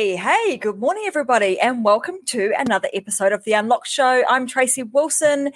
Hey, good morning, everybody, and welcome to another episode of The Unlock Show. I'm Tracy Wilson,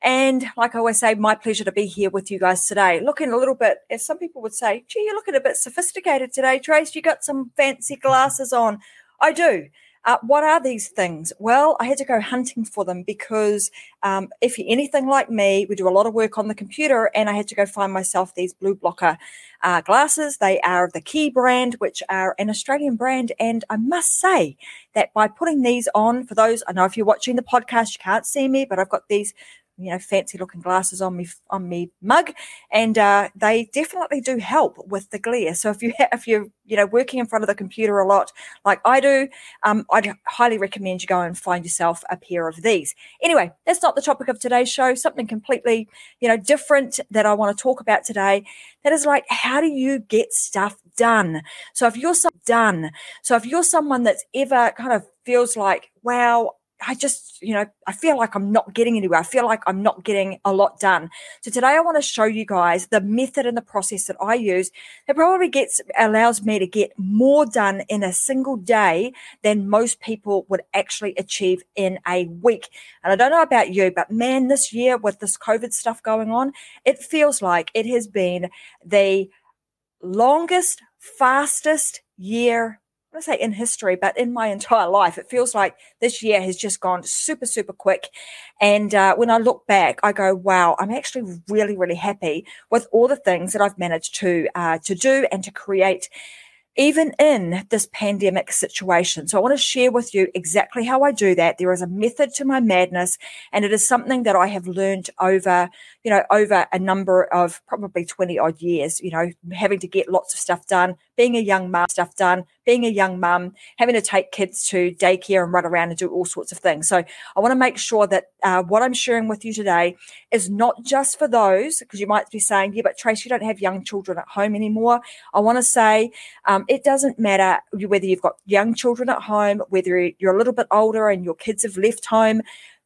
and like I always say, my pleasure to be here with you guys today. Looking a little bit, as some people would say, gee, you're looking a bit sophisticated today, Trace. You got some fancy glasses on. I do. Uh, what are these things? Well, I had to go hunting for them because um, if you're anything like me, we do a lot of work on the computer, and I had to go find myself these blue blocker uh, glasses. They are the Key brand, which are an Australian brand. And I must say that by putting these on, for those, I know if you're watching the podcast, you can't see me, but I've got these you know fancy looking glasses on me on me mug. And uh, they definitely do help with the glare. So if you ha- if you're you know working in front of the computer a lot like i do um, i'd highly recommend you go and find yourself a pair of these. Anyway that's not the topic of today's show. Something completely you know different that i want to talk about today. That is like how do you get stuff done? So if you're so done. So if you're someone that's ever kind of feels like wow I just, you know, I feel like I'm not getting anywhere. I feel like I'm not getting a lot done. So today I want to show you guys the method and the process that I use that probably gets allows me to get more done in a single day than most people would actually achieve in a week. And I don't know about you, but man, this year with this COVID stuff going on, it feels like it has been the longest, fastest year I say in history, but in my entire life, it feels like this year has just gone super, super quick. And uh, when I look back, I go, "Wow, I'm actually really, really happy with all the things that I've managed to uh, to do and to create." even in this pandemic situation. So I want to share with you exactly how I do that. There is a method to my madness and it is something that I have learned over, you know, over a number of probably 20 odd years, you know, having to get lots of stuff done, being a young mum, stuff done, being a young mum, having to take kids to daycare and run around and do all sorts of things. So I want to make sure that uh, what I'm sharing with you today is not just for those, because you might be saying, yeah, but Trace, you don't have young children at home anymore. I want to say um, it doesn't matter whether you've got young children at home, whether you're a little bit older and your kids have left home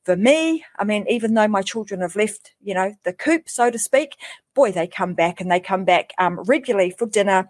for me, I mean, even though my children have left, you know, the coop, so to speak, boy, they come back and they come back um, regularly for dinner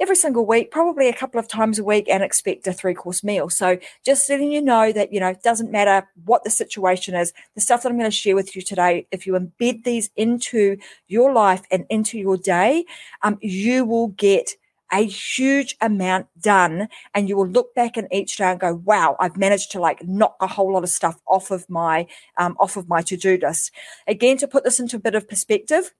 every single week, probably a couple of times a week, and expect a three course meal. So just letting you know that, you know, it doesn't matter what the situation is, the stuff that I'm going to share with you today, if you embed these into your life and into your day, um, you will get a huge amount done and you will look back in each day and go wow i've managed to like knock a whole lot of stuff off of my um, off of my to-do list again to put this into a bit of perspective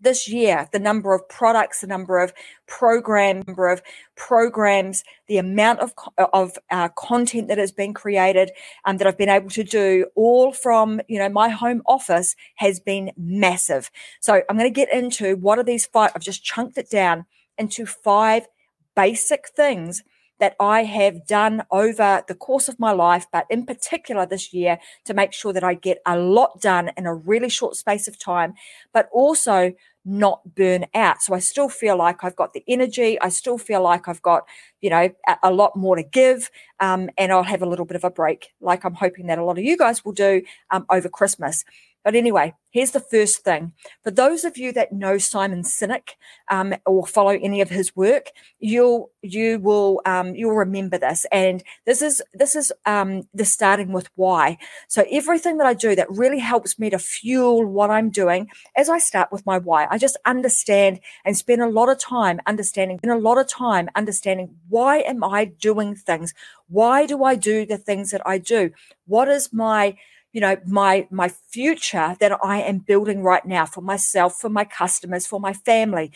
this year, the number of products, the number of program, number of programs, the amount of of uh, content that has been created, and um, that I've been able to do, all from you know my home office, has been massive. So I'm going to get into what are these five. I've just chunked it down into five basic things that I have done over the course of my life, but in particular this year to make sure that I get a lot done in a really short space of time, but also not burn out. So I still feel like I've got the energy. I still feel like I've got, you know, a, a lot more to give. Um, and I'll have a little bit of a break, like I'm hoping that a lot of you guys will do um, over Christmas. But anyway, here's the first thing. For those of you that know Simon Sinek um, or follow any of his work, you'll you will um, you'll remember this. And this is this is um, the starting with why. So everything that I do that really helps me to fuel what I'm doing as I start with my why. I just understand and spend a lot of time understanding, spend a lot of time understanding why am I doing things? Why do I do the things that I do? What is my you know my my future that i am building right now for myself for my customers for my family.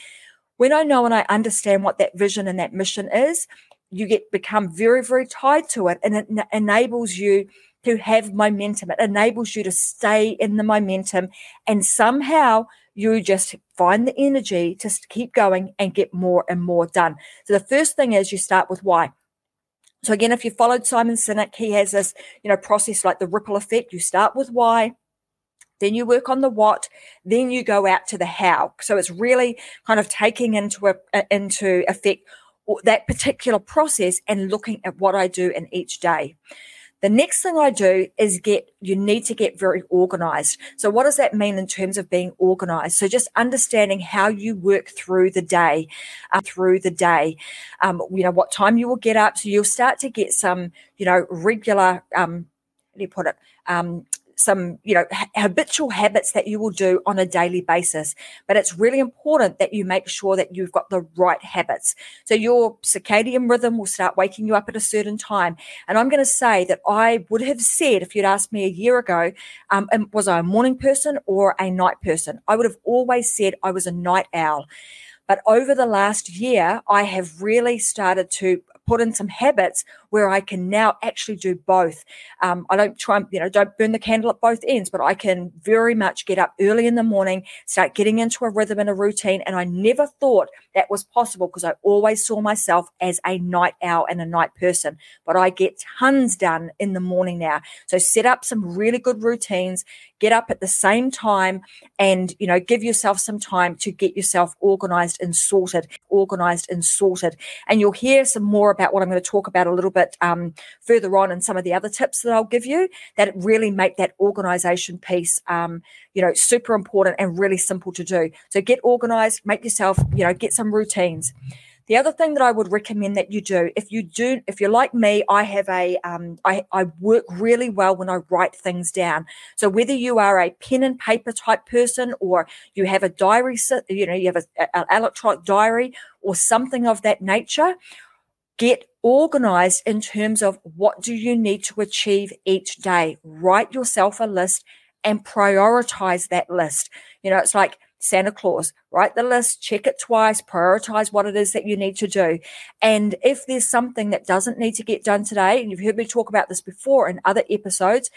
When i know and i understand what that vision and that mission is you get become very very tied to it and it n- enables you to have momentum. It enables you to stay in the momentum and somehow you just find the energy to keep going and get more and more done. So the first thing is you start with why so again, if you followed Simon Sinek, he has this, you know, process like the ripple effect. You start with why, then you work on the what, then you go out to the how. So it's really kind of taking into a, into effect that particular process and looking at what I do in each day. The next thing I do is get, you need to get very organized. So, what does that mean in terms of being organized? So, just understanding how you work through the day, uh, through the day, um, you know, what time you will get up. So, you'll start to get some, you know, regular, um, how do you put it? Um, some you know habitual habits that you will do on a daily basis. But it's really important that you make sure that you've got the right habits. So your circadian rhythm will start waking you up at a certain time. And i'm going to say that i would have said if you'd asked me a year ago um, was i a morning person or a night person? I would have always said i was a night owl. But over the last year, I have really started to put in some habits where I can now actually do both. Um, I don't try and, you know, don't burn the candle at both ends, but I can very much get up early in the morning, start getting into a rhythm and a routine. And I never thought that was possible because I always saw myself as a night owl and a night person. But I get tons done in the morning now. So set up some really good routines, get up at the same time and, you know, give yourself some time to get yourself organized and sorted, organized and sorted. And you'll hear some more about what I'm going to talk about a little bit um, further on and some of the other tips that I'll give you that really make that organization piece, um, you know, super important and really simple to do. So get organized, make yourself, you know, get some routines. The other thing that I would recommend that you do, if you do, if you're like me, I have a, um, I, I work really well when I write things down. So whether you are a pen and paper type person or you have a diary, you know, you have an electronic diary or something of that nature, get organized in terms of what do you need to achieve each day. Write yourself a list and prioritize that list. You know, it's like Santa Claus, write the list, check it twice, prioritize what it is that you need to do. And if there's something that doesn't need to get done today, and you've heard me talk about this before in other episodes,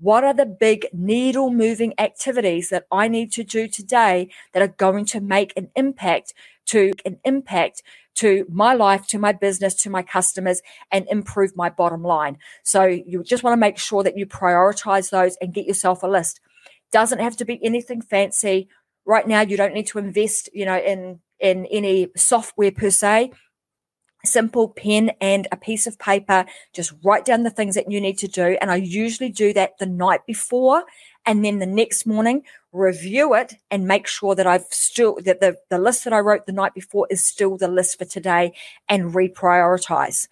what are the big needle moving activities that I need to do today that are going to make an impact to an impact to my life, to my business, to my customers, and improve my bottom line. So you just want to make sure that you prioritize those and get yourself a list. Doesn't have to be anything fancy. Right now, you don't need to invest, you know, in in any software per se simple pen and a piece of paper just write down the things that you need to do and i usually do that the night before and then the next morning review it and make sure that I've still that the, the list that I wrote the night before is still the list for today and reprioritize.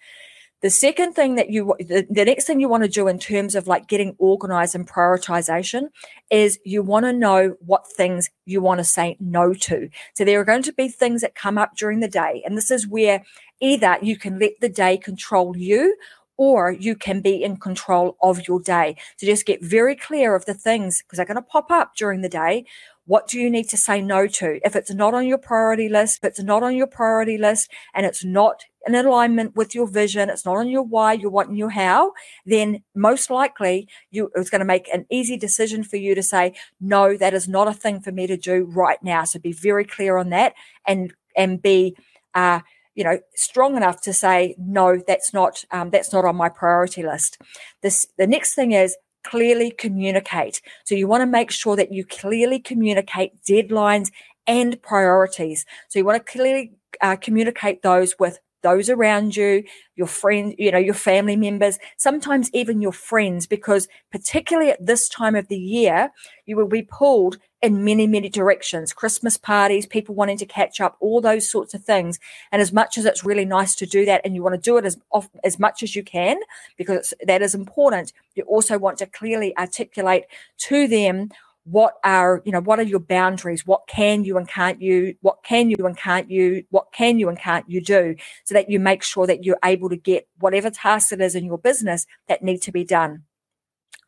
The second thing that you, the, the next thing you want to do in terms of like getting organized and prioritization is you want to know what things you want to say no to. So there are going to be things that come up during the day. And this is where either you can let the day control you or you can be in control of your day. So just get very clear of the things because they're going to pop up during the day. What do you need to say no to? If it's not on your priority list, if it's not on your priority list and it's not in alignment with your vision, it's not on your why, your what, and your how, then most likely you it's going to make an easy decision for you to say, no, that is not a thing for me to do right now. So be very clear on that and and be uh you know strong enough to say no that's not um, that's not on my priority list. This the next thing is clearly communicate. So you want to make sure that you clearly communicate deadlines and priorities. So you want to clearly uh, communicate those with those around you, your friends, you know, your family members, sometimes even your friends, because particularly at this time of the year, you will be pulled in many, many directions. Christmas parties, people wanting to catch up, all those sorts of things. And as much as it's really nice to do that and you want to do it as as much as you can, because that is important, you also want to clearly articulate to them what are you know what are your boundaries what can you and can't you what can you and can't you what can you and can't you do so that you make sure that you're able to get whatever task it is in your business that need to be done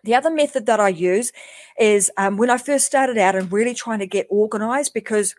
the other method that i use is um, when i first started out and really trying to get organized because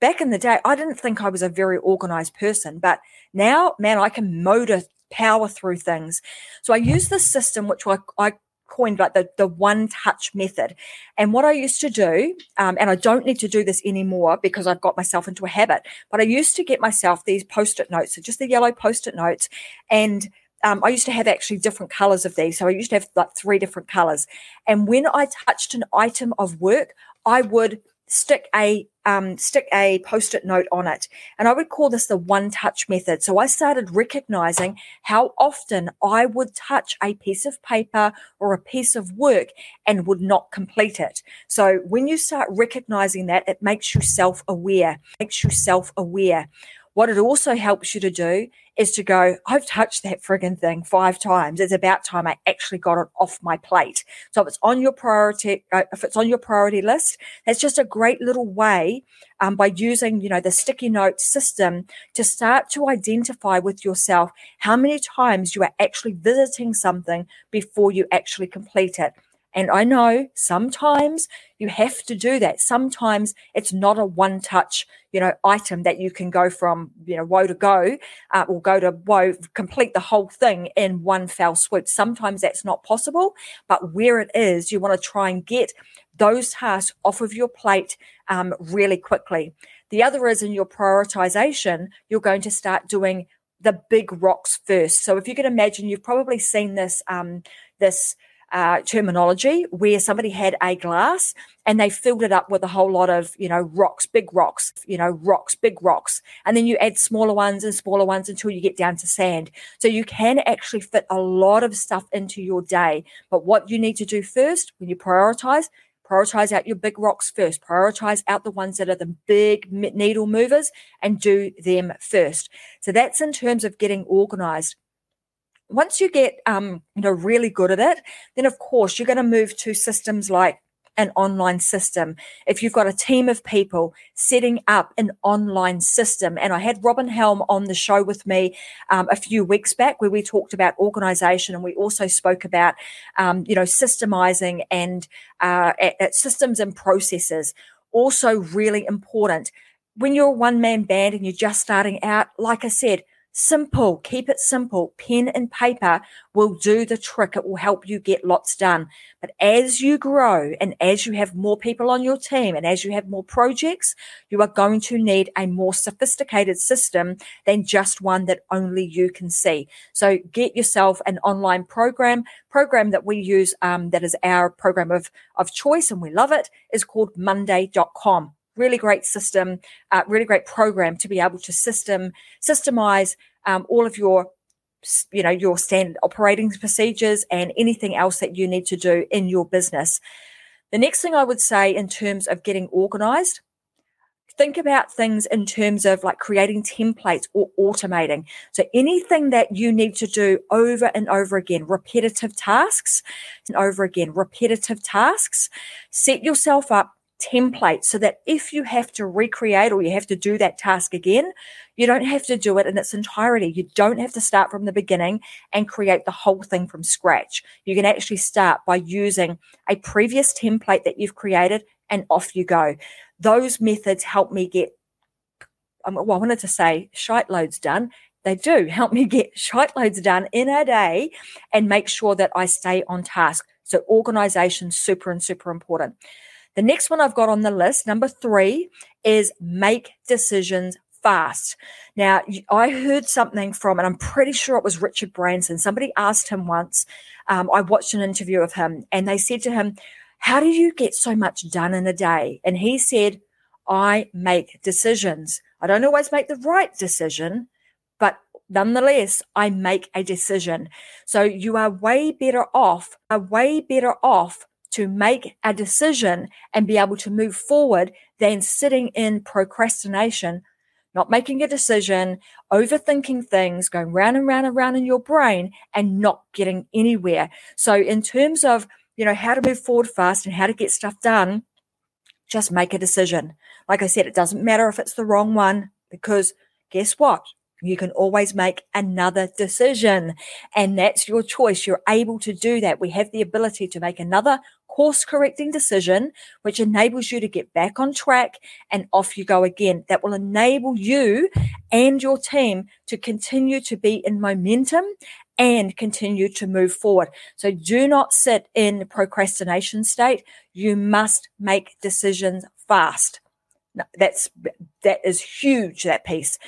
back in the day i didn't think i was a very organized person but now man i can motor power through things so i use this system which I, I coined like the, the one touch method. And what I used to do, um, and I don't need to do this anymore because I've got myself into a habit, but I used to get myself these post it notes, so just the yellow post it notes. And um, I used to have actually different colors of these. So I used to have like three different colors. And when I touched an item of work, I would stick a um, stick a post-it note on it. And I would call this the one touch method. So I started recognizing how often I would touch a piece of paper or a piece of work and would not complete it. So when you start recognizing that, it makes you self-aware, makes you self-aware. What it also helps you to do is to go, I've touched that frigging thing five times. It's about time I actually got it off my plate. So if it's on your priority, uh, if it's on your priority list, that's just a great little way um, by using, you know, the sticky note system to start to identify with yourself how many times you are actually visiting something before you actually complete it. And I know sometimes you have to do that. Sometimes it's not a one touch, you know, item that you can go from, you know, woe to go uh, or go to woe, complete the whole thing in one fell swoop. Sometimes that's not possible, but where it is, you want to try and get those tasks off of your plate um, really quickly. The other is in your prioritization, you're going to start doing the big rocks first. So if you can imagine, you've probably seen this, um, this, uh, terminology where somebody had a glass and they filled it up with a whole lot of, you know, rocks, big rocks, you know, rocks, big rocks. And then you add smaller ones and smaller ones until you get down to sand. So you can actually fit a lot of stuff into your day. But what you need to do first when you prioritize, prioritize out your big rocks first, prioritize out the ones that are the big needle movers and do them first. So that's in terms of getting organized once you get um, you know really good at it, then of course you're going to move to systems like an online system. If you've got a team of people setting up an online system, and I had Robin Helm on the show with me um, a few weeks back where we talked about organization and we also spoke about, um, you know, systemizing and uh, systems and processes. Also, really important. When you're a one man band and you're just starting out, like I said, Simple. Keep it simple. Pen and paper will do the trick. It will help you get lots done. But as you grow and as you have more people on your team and as you have more projects, you are going to need a more sophisticated system than just one that only you can see. So get yourself an online program. Program that we use um, that is our program of, of choice and we love it is called monday.com really great system, uh, really great program to be able to system systemize um, all of your you know your standard operating procedures and anything else that you need to do in your business. The next thing I would say in terms of getting organized think about things in terms of like creating templates or automating. So anything that you need to do over and over again, repetitive tasks and over again, repetitive tasks, set yourself up template so that if you have to recreate or you have to do that task again, you don't have to do it in its entirety. You don't have to start from the beginning and create the whole thing from scratch. You can actually start by using a previous template that you've created and off you go. Those methods help me get, um, well, I wanted to say shite loads done. They do help me get shite loads done in a day and make sure that I stay on task. So organization, super and super important. The next one I've got on the list, number three, is make decisions fast. Now, I heard something from, and I'm pretty sure it was Richard Branson. Somebody asked him once, um, I watched an interview of him, and they said to him, How do you get so much done in a day? And he said, I make decisions. I don't always make the right decision, but nonetheless, I make a decision. So you are way better off, are way better off to make a decision and be able to move forward than sitting in procrastination, not making a decision, overthinking things, going round and round and round in your brain and not getting anywhere. So in terms of, you know, how to move forward fast and how to get stuff done, just make a decision. Like I said, it doesn't matter if it's the wrong one because guess what? You can always make another decision. And that's your choice. You're able to do that. We have the ability to make another course correcting decision, which enables you to get back on track and off you go again. That will enable you and your team to continue to be in momentum and continue to move forward. So do not sit in procrastination state. You must make decisions fast. That's, that is huge, that piece.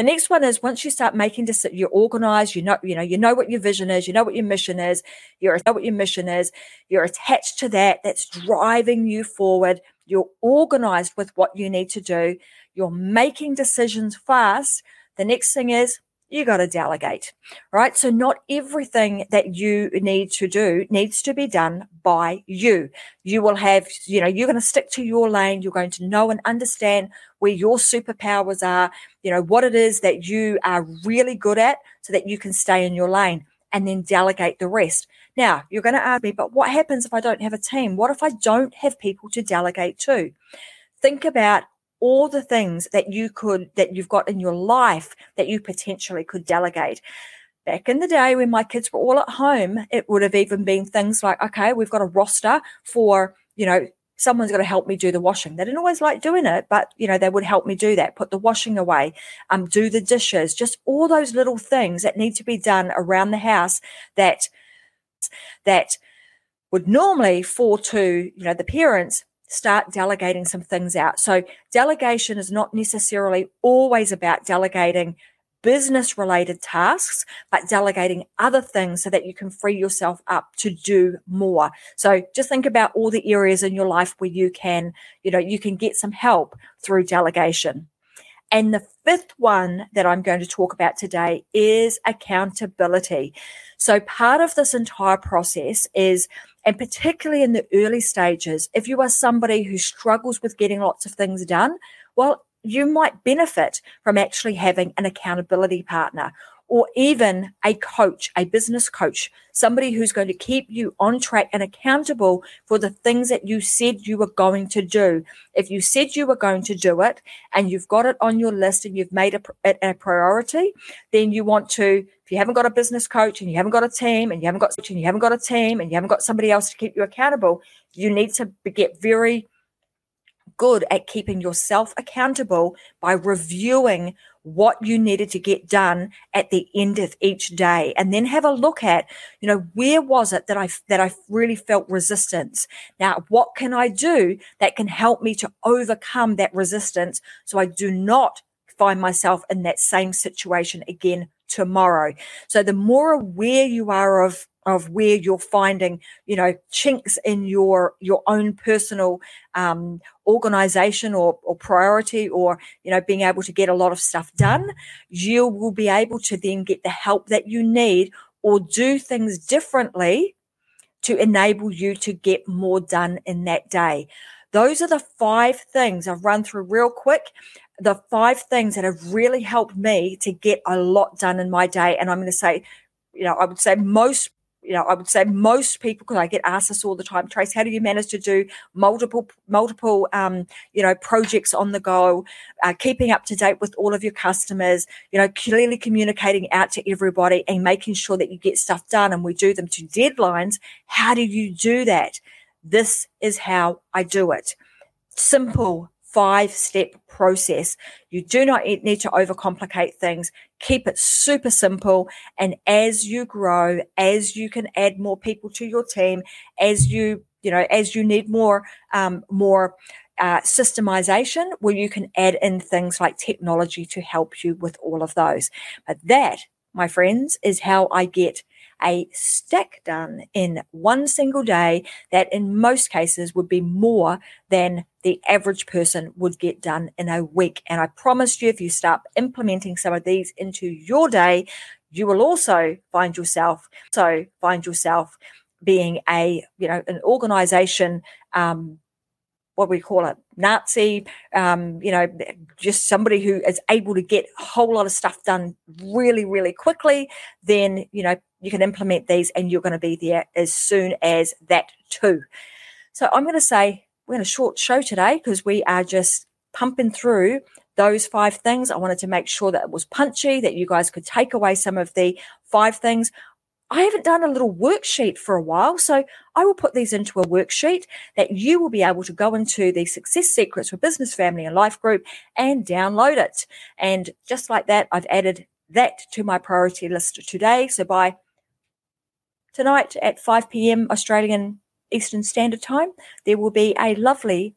The next one is once you start making decisions, you're organized, you know, you know, you know what your vision is, you know what your mission is, you know what your mission is, you're attached to that, that's driving you forward. you're organized with what you need to do, you're making decisions fast. The next thing is you got to delegate, right? So not everything that you need to do needs to be done by you. You will have, you know, you're going to stick to your lane. You're going to know and understand where your superpowers are, you know, what it is that you are really good at so that you can stay in your lane and then delegate the rest. Now, you're going to ask me, but what happens if I don't have a team? What if I don't have people to delegate to? Think about all the things that you could, that you've got in your life that you potentially could delegate. Back in the day when my kids were all at home, it would have even been things like, okay, we've got a roster for, you know, someone's got to help me do the washing. They didn't always like doing it, but you know, they would help me do that, put the washing away, um, do the dishes, just all those little things that need to be done around the house that that would normally fall to, you know, the parents start delegating some things out. So delegation is not necessarily always about delegating business related tasks, but delegating other things so that you can free yourself up to do more. So just think about all the areas in your life where you can, you know, you can get some help through delegation. And the fifth one that I'm going to talk about today is accountability. So part of this entire process is and particularly in the early stages, if you are somebody who struggles with getting lots of things done, well, you might benefit from actually having an accountability partner or even a coach, a business coach, somebody who's going to keep you on track and accountable for the things that you said you were going to do. If you said you were going to do it and you've got it on your list and you've made it a priority, then you want to, if you haven't got a business coach and you haven't got a team and you haven't got, and you haven't got a team and you haven't got somebody else to keep you accountable, you need to get very good at keeping yourself accountable by reviewing what you needed to get done at the end of each day. And then have a look at you know where was it that i that i really felt resistance? Now what can i do that can help me to overcome that resistance so i do not find myself in that same situation again tomorrow. So the more aware you are of of where you're finding you know chinks in your your own personal um, organization or, or priority or you know being able to get a lot of stuff done you will be able to then get the help that you need or do things differently to enable you to get more done in that day. Those are the five things. I've run through real quick the five things that have really helped me to get a lot done in my day and i'm going to say you know i would say most you know, I would say most people, because I get asked this all the time, Trace, how do you manage to do multiple, multiple, um, you know, projects on the go, uh, keeping up to date with all of your customers, you know, clearly communicating out to everybody and making sure that you get stuff done and we do them to deadlines. How do you do that? This is how I do it. Simple, five step process. You do not need to overcomplicate things. Keep it super simple. And as you grow, as you can add more people to your team, as you, you know, as you need more, um, more, uh, systemization where you can add in things like technology to help you with all of those. But that, my friends, is how I get a stack done in one single day that in most cases would be more than the average person would get done in a week. And I promise you, if you start implementing some of these into your day, you will also find yourself, so find yourself being a, you know, an organization, um, what we call it, Nazi, um, you know, just somebody who is able to get a whole lot of stuff done really, really quickly, then, you know, you can implement these and you're going to be there as soon as that too. So I'm going to say we're in a short show today because we are just pumping through those five things. I wanted to make sure that it was punchy, that you guys could take away some of the five things. I haven't done a little worksheet for a while, so I will put these into a worksheet that you will be able to go into the Success Secrets for Business, Family, and Life group and download it. And just like that, I've added that to my priority list today. So by tonight at 5 p.m. Australian Eastern Standard Time, there will be a lovely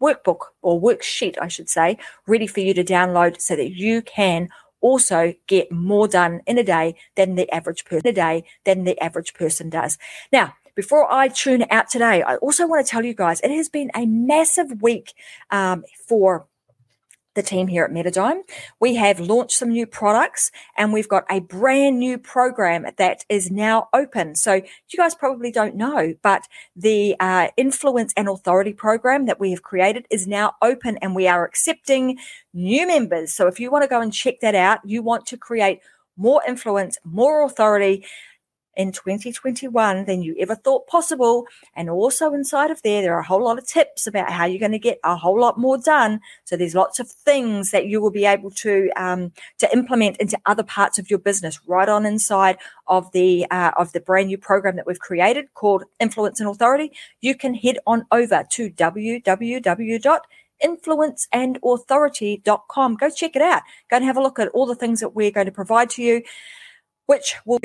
workbook or worksheet, I should say, ready for you to download so that you can also get more done in a day than the average person a day than the average person does. Now, before I tune out today, I also want to tell you guys it has been a massive week um, for the team here at Metadyme. We have launched some new products and we've got a brand new program that is now open. So you guys probably don't know, but the uh, influence and authority program that we have created is now open and we are accepting new members. So if you want to go and check that out, you want to create more influence, more authority, in 2021 than you ever thought possible. And also inside of there, there are a whole lot of tips about how you're going to get a whole lot more done. So there's lots of things that you will be able to um, to implement into other parts of your business right on inside of the uh, of the brand new program that we've created called Influence and Authority. You can head on over to www influenceandauthority.com. Go check it out. Go and have a look at all the things that we're going to provide to you, which will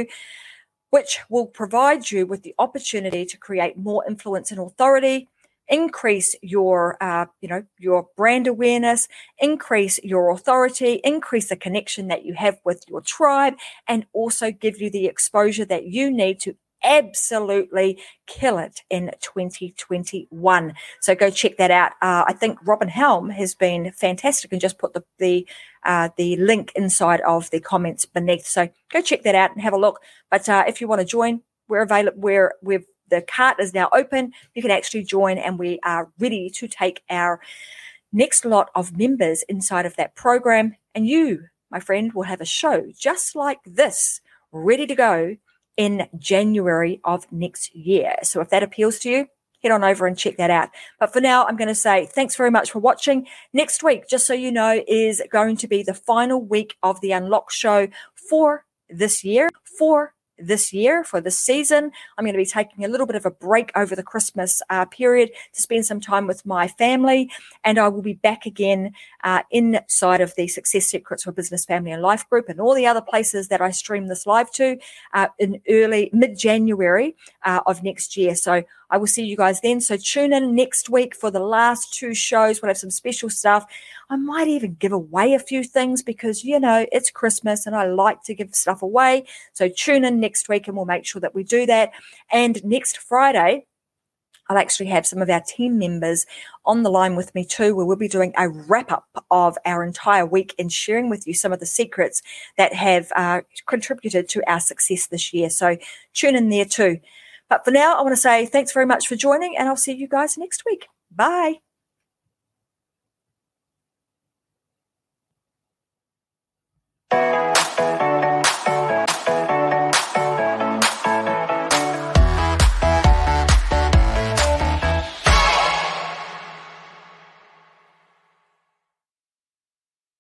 which will provide you with the opportunity to create more influence and authority increase your uh, you know your brand awareness increase your authority increase the connection that you have with your tribe and also give you the exposure that you need to absolutely kill it in 2021. So go check that out. Uh, I think Robin Helm has been fantastic and just put the the uh, the link inside of the comments beneath. So go check that out and have a look. But uh, if you want to join, we're available. We're we've the cart is now open. You can actually join, and we are ready to take our next lot of members inside of that program. And you, my friend, will have a show just like this, ready to go in January of next year. So if that appeals to you, head on over and check that out. But for now, I'm going to say thanks very much for watching. Next week, just so you know, is going to be the final week of the Unlock show for this year, for this year for this season. I'm going to be taking a little bit of a break over the Christmas uh, period to spend some time with my family, and I will be back again uh, inside of the Success Secrets for Business, Family, and Life group and all the other places that I stream this live to uh, in early mid January uh, of next year. So I will see you guys then. So tune in next week for the last two shows. We'll have some special stuff. I might even give away a few things because, you know, it's Christmas and I like to give stuff away. So tune in next week and we'll make sure that we do that. And next Friday, I'll actually have some of our team members on the line with me too, where we'll be doing a wrap up of our entire week and sharing with you some of the secrets that have uh, contributed to our success this year. So tune in there too. But for now, I want to say thanks very much for joining, and I'll see you guys next week. Bye.